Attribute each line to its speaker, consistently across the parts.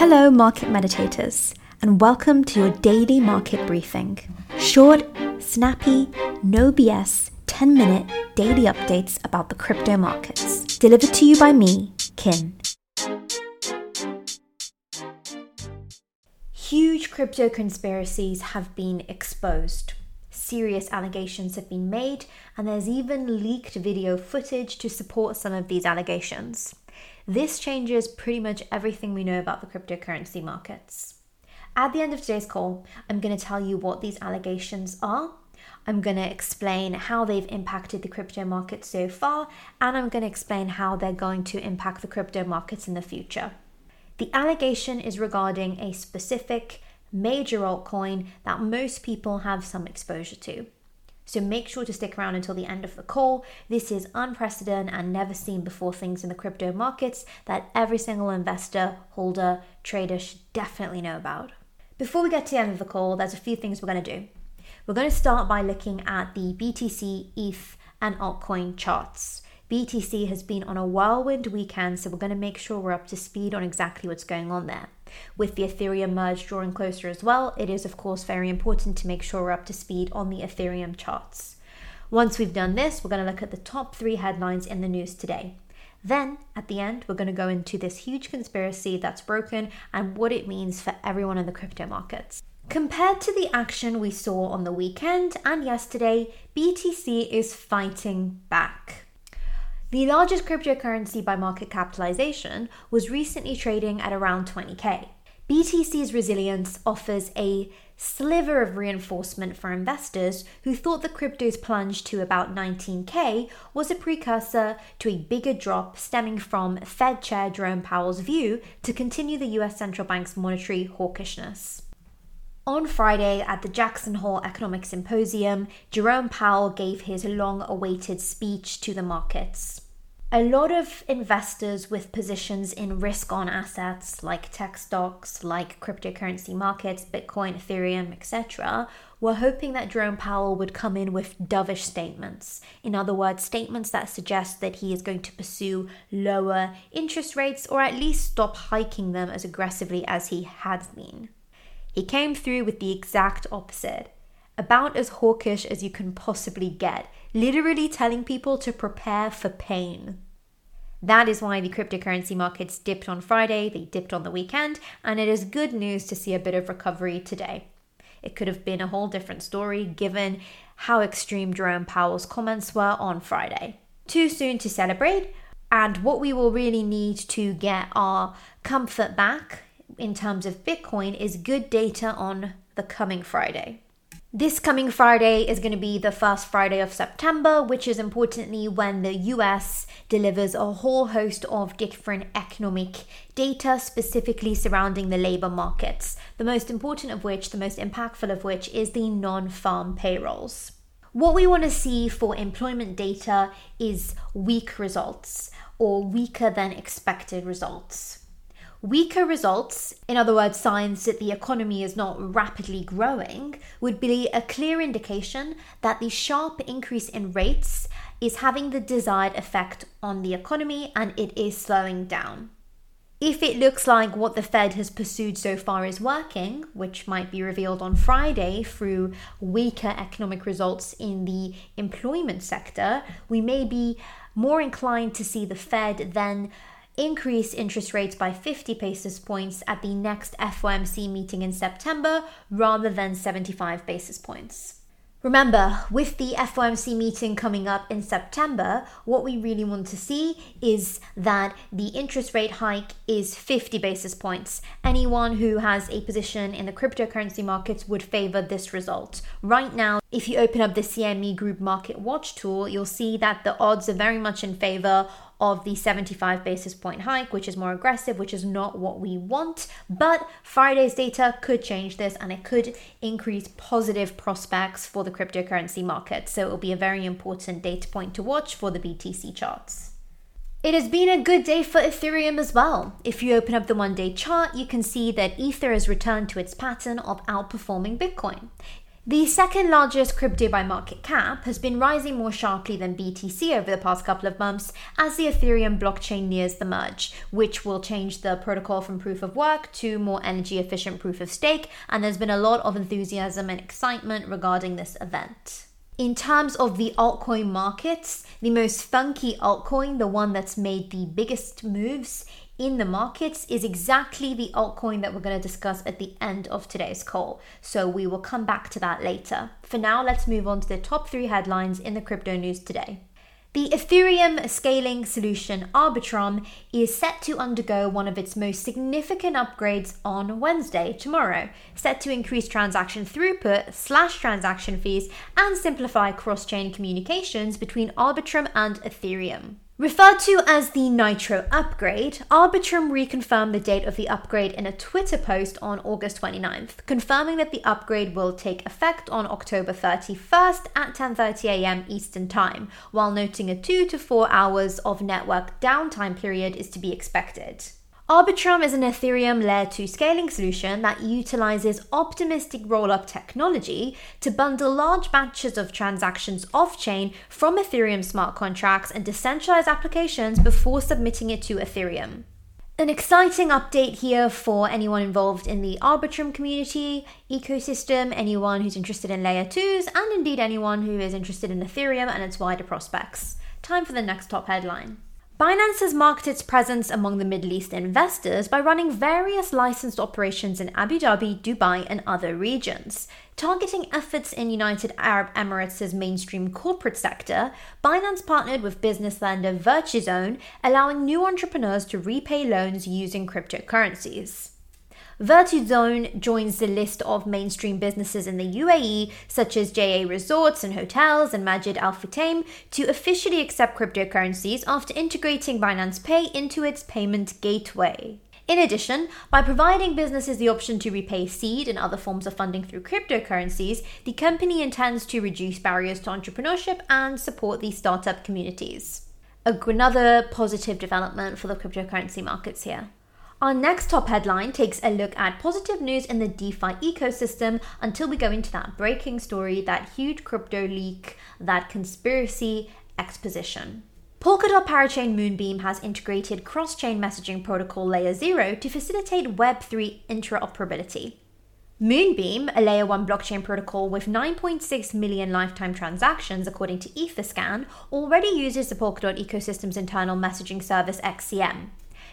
Speaker 1: Hello, market meditators, and welcome to your daily market briefing. Short, snappy, no BS, 10 minute daily updates about the crypto markets. Delivered to you by me, Kin. Huge crypto conspiracies have been exposed. Serious allegations have been made, and there's even leaked video footage to support some of these allegations. This changes pretty much everything we know about the cryptocurrency markets. At the end of today's call, I'm going to tell you what these allegations are. I'm going to explain how they've impacted the crypto market so far, and I'm going to explain how they're going to impact the crypto markets in the future. The allegation is regarding a specific major altcoin that most people have some exposure to. So make sure to stick around until the end of the call. This is unprecedented and never seen before things in the crypto markets that every single investor, holder, trader should definitely know about. Before we get to the end of the call, there's a few things we're going to do. We're going to start by looking at the BTC, ETH, and altcoin charts. BTC has been on a whirlwind weekend, so we're going to make sure we're up to speed on exactly what's going on there. With the Ethereum merge drawing closer as well, it is of course very important to make sure we're up to speed on the Ethereum charts. Once we've done this, we're going to look at the top three headlines in the news today. Then, at the end, we're going to go into this huge conspiracy that's broken and what it means for everyone in the crypto markets. Compared to the action we saw on the weekend and yesterday, BTC is fighting back. The largest cryptocurrency by market capitalization was recently trading at around 20k. BTC's resilience offers a sliver of reinforcement for investors who thought the crypto's plunge to about 19k was a precursor to a bigger drop stemming from Fed Chair Jerome Powell's view to continue the US central bank's monetary hawkishness. On Friday at the Jackson Hole Economic Symposium, Jerome Powell gave his long awaited speech to the markets. A lot of investors with positions in risk on assets like tech stocks, like cryptocurrency markets, Bitcoin, Ethereum, etc., were hoping that Jerome Powell would come in with dovish statements. In other words, statements that suggest that he is going to pursue lower interest rates or at least stop hiking them as aggressively as he has been. He came through with the exact opposite. About as hawkish as you can possibly get, literally telling people to prepare for pain. That is why the cryptocurrency markets dipped on Friday, they dipped on the weekend, and it is good news to see a bit of recovery today. It could have been a whole different story given how extreme Jerome Powell's comments were on Friday. Too soon to celebrate, and what we will really need to get our comfort back in terms of Bitcoin is good data on the coming Friday. This coming Friday is going to be the first Friday of September, which is importantly when the US delivers a whole host of different economic data specifically surrounding the labor markets. The most important of which, the most impactful of which, is the non farm payrolls. What we want to see for employment data is weak results or weaker than expected results. Weaker results, in other words, signs that the economy is not rapidly growing, would be a clear indication that the sharp increase in rates is having the desired effect on the economy and it is slowing down. If it looks like what the Fed has pursued so far is working, which might be revealed on Friday through weaker economic results in the employment sector, we may be more inclined to see the Fed then increase interest rates by 50 basis points at the next FOMC meeting in September rather than 75 basis points. Remember, with the FOMC meeting coming up in September, what we really want to see is that the interest rate hike is 50 basis points. Anyone who has a position in the cryptocurrency markets would favor this result. Right now, if you open up the CME Group Market Watch tool, you'll see that the odds are very much in favor of the 75 basis point hike, which is more aggressive, which is not what we want. But Friday's data could change this and it could increase positive prospects for the cryptocurrency market. So it will be a very important data point to watch for the BTC charts. It has been a good day for Ethereum as well. If you open up the one day chart, you can see that Ether has returned to its pattern of outperforming Bitcoin. The second largest crypto by market cap has been rising more sharply than BTC over the past couple of months as the Ethereum blockchain nears the merge, which will change the protocol from proof of work to more energy efficient proof of stake. And there's been a lot of enthusiasm and excitement regarding this event. In terms of the altcoin markets, the most funky altcoin, the one that's made the biggest moves, in the markets is exactly the altcoin that we're going to discuss at the end of today's call. So we will come back to that later. For now, let's move on to the top three headlines in the crypto news today. The Ethereum scaling solution Arbitrum is set to undergo one of its most significant upgrades on Wednesday, tomorrow, set to increase transaction throughput, slash transaction fees, and simplify cross chain communications between Arbitrum and Ethereum. Referred to as the Nitro upgrade, Arbitrum reconfirmed the date of the upgrade in a Twitter post on August 29th, confirming that the upgrade will take effect on October 31st at 10:30 a.m. Eastern Time, while noting a 2 to 4 hours of network downtime period is to be expected. Arbitrum is an Ethereum layer 2 scaling solution that utilizes optimistic rollup technology to bundle large batches of transactions off chain from Ethereum smart contracts and decentralized applications before submitting it to Ethereum. An exciting update here for anyone involved in the Arbitrum community, ecosystem, anyone who's interested in layer 2s, and indeed anyone who is interested in Ethereum and its wider prospects. Time for the next top headline. Binance has marked its presence among the Middle East investors by running various licensed operations in Abu Dhabi, Dubai, and other regions. Targeting efforts in United Arab Emirates' mainstream corporate sector, Binance partnered with business lender VirtuZone, allowing new entrepreneurs to repay loans using cryptocurrencies. VirtuZone joins the list of mainstream businesses in the UAE, such as JA Resorts and Hotels and Majid Al Futtaim, to officially accept cryptocurrencies after integrating Binance Pay into its payment gateway. In addition, by providing businesses the option to repay seed and other forms of funding through cryptocurrencies, the company intends to reduce barriers to entrepreneurship and support these startup communities. Another positive development for the cryptocurrency markets here. Our next top headline takes a look at positive news in the DeFi ecosystem until we go into that breaking story, that huge crypto leak, that conspiracy exposition. Polkadot Parachain Moonbeam has integrated cross chain messaging protocol Layer 0 to facilitate Web3 interoperability. Moonbeam, a Layer 1 blockchain protocol with 9.6 million lifetime transactions according to Etherscan, already uses the Polkadot ecosystem's internal messaging service XCM.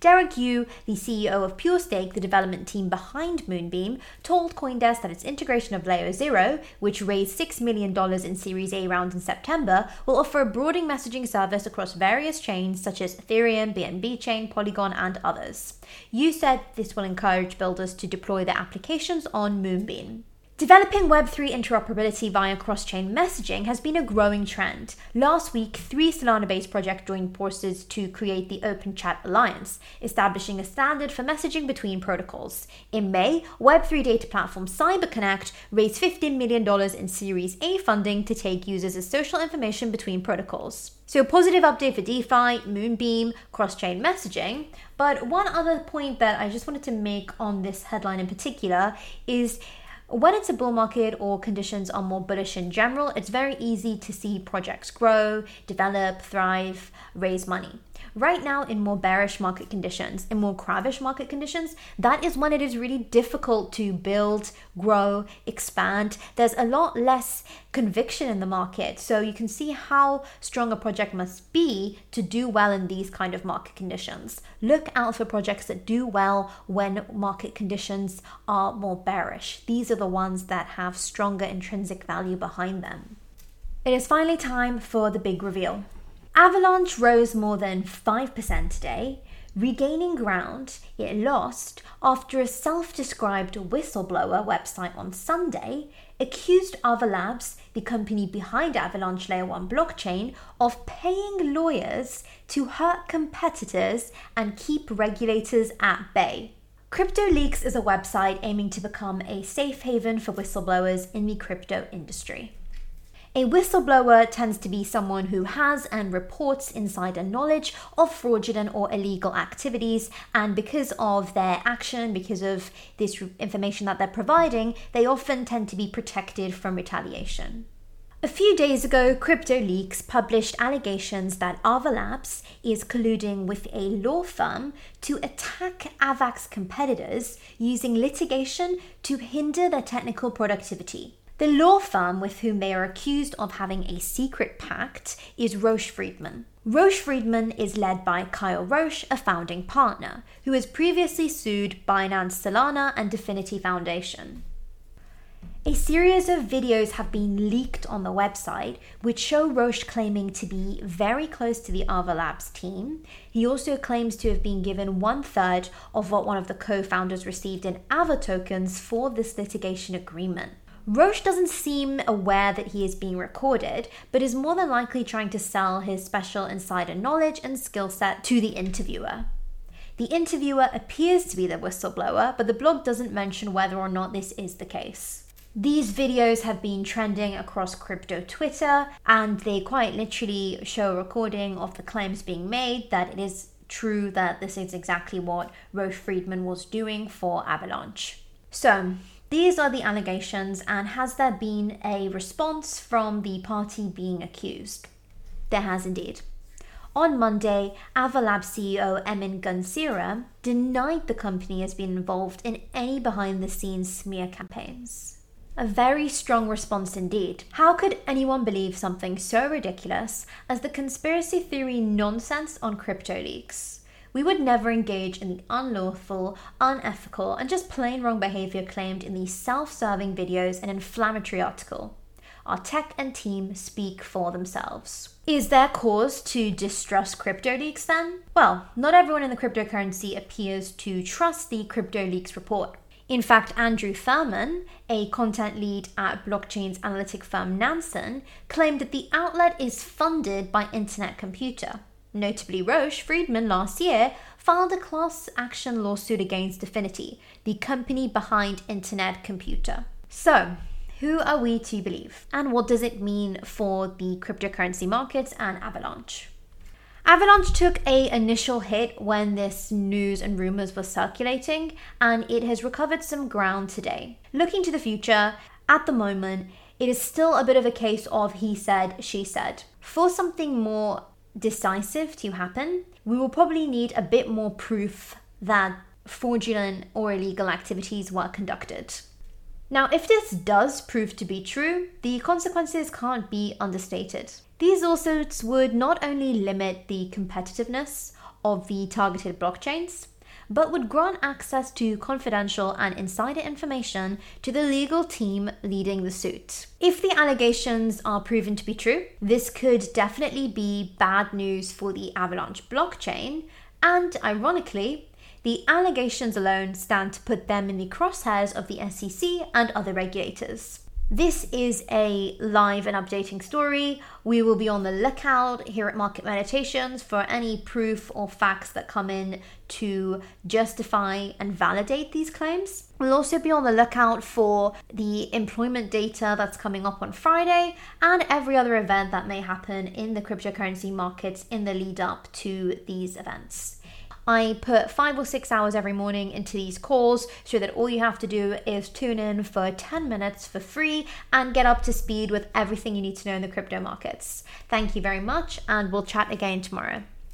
Speaker 1: Derek Yoo, the CEO of PureStake, the development team behind Moonbeam, told Coindesk that its integration of Layer Zero, which raised $6 million in Series A round in September, will offer a broadening messaging service across various chains such as Ethereum, BNB Chain, Polygon, and others. Yoo said this will encourage builders to deploy their applications on Moonbeam. Developing Web3 interoperability via cross chain messaging has been a growing trend. Last week, three Solana based projects joined forces to create the Open Chat Alliance, establishing a standard for messaging between protocols. In May, Web3 data platform CyberConnect raised $15 million in Series A funding to take users' social information between protocols. So, a positive update for DeFi, Moonbeam, cross chain messaging. But one other point that I just wanted to make on this headline in particular is when it's a bull market or conditions are more bullish in general, it's very easy to see projects grow, develop, thrive, raise money. Right now, in more bearish market conditions, in more crabbish market conditions, that is when it is really difficult to build, grow, expand. There's a lot less conviction in the market. So you can see how strong a project must be to do well in these kind of market conditions. Look out for projects that do well when market conditions are more bearish. These are the ones that have stronger intrinsic value behind them. It is finally time for the big reveal. Avalanche rose more than 5% today, regaining ground it lost after a self described whistleblower website on Sunday accused Avalabs, the company behind Avalanche Layer 1 blockchain, of paying lawyers to hurt competitors and keep regulators at bay. CryptoLeaks is a website aiming to become a safe haven for whistleblowers in the crypto industry. A whistleblower tends to be someone who has and reports insider knowledge of fraudulent or illegal activities, and because of their action, because of this information that they're providing, they often tend to be protected from retaliation. A few days ago, CryptoLeaks published allegations that Ava Labs is colluding with a law firm to attack Avax competitors using litigation to hinder their technical productivity. The law firm with whom they are accused of having a secret pact is Roche Freedman. Roche Freedman is led by Kyle Roche, a founding partner, who has previously sued Binance Solana and Dfinity Foundation. A series of videos have been leaked on the website which show Roche claiming to be very close to the Ava Labs team. He also claims to have been given one third of what one of the co founders received in Ava tokens for this litigation agreement. Roche doesn't seem aware that he is being recorded, but is more than likely trying to sell his special insider knowledge and skill set to the interviewer. The interviewer appears to be the whistleblower, but the blog doesn't mention whether or not this is the case. These videos have been trending across crypto Twitter, and they quite literally show a recording of the claims being made that it is true that this is exactly what Roche Freedman was doing for Avalanche. So, these are the allegations, and has there been a response from the party being accused? There has indeed. On Monday, Avalab CEO Emin Gun Sirer denied the company has been involved in any behind the scenes smear campaigns. A very strong response indeed. How could anyone believe something so ridiculous as the conspiracy theory nonsense on CryptoLeaks? We would never engage in the unlawful, unethical, and just plain wrong behavior claimed in the self serving videos and inflammatory article. Our tech and team speak for themselves. Is there cause to distrust CryptoLeaks then? Well, not everyone in the cryptocurrency appears to trust the CryptoLeaks report. In fact, Andrew Thurman, a content lead at blockchain's analytic firm Nansen, claimed that the outlet is funded by Internet Computer. Notably, Roche Freedman last year filed a class action lawsuit against Dfinity, the company behind Internet Computer. So, who are we to believe? And what does it mean for the cryptocurrency markets and Avalanche? Avalanche took a initial hit when this news and rumors were circulating, and it has recovered some ground today. Looking to the future, at the moment, it is still a bit of a case of he said, she said. For something more decisive to happen, we will probably need a bit more proof that fraudulent or illegal activities were conducted. Now, if this does prove to be true, the consequences can't be understated. These lawsuits would not only limit the competitiveness of the targeted blockchains, but would grant access to confidential and insider information to the legal team leading the suit. If the allegations are proven to be true, this could definitely be bad news for the Avalanche blockchain, and ironically, the allegations alone stand to put them in the crosshairs of the SEC and other regulators. This is a live and updating story. We will be on the lookout here at Market Meditations for any proof or facts that come in to justify and validate these claims. We'll also be on the lookout for the employment data that's coming up on Friday and every other event that may happen in the cryptocurrency markets in the lead up to these events. I put five or six hours every morning into these calls so that all you have to do is tune in for 10 minutes for free and get up to speed with everything you need to know in the crypto markets. Thank you very much, and we'll chat again tomorrow.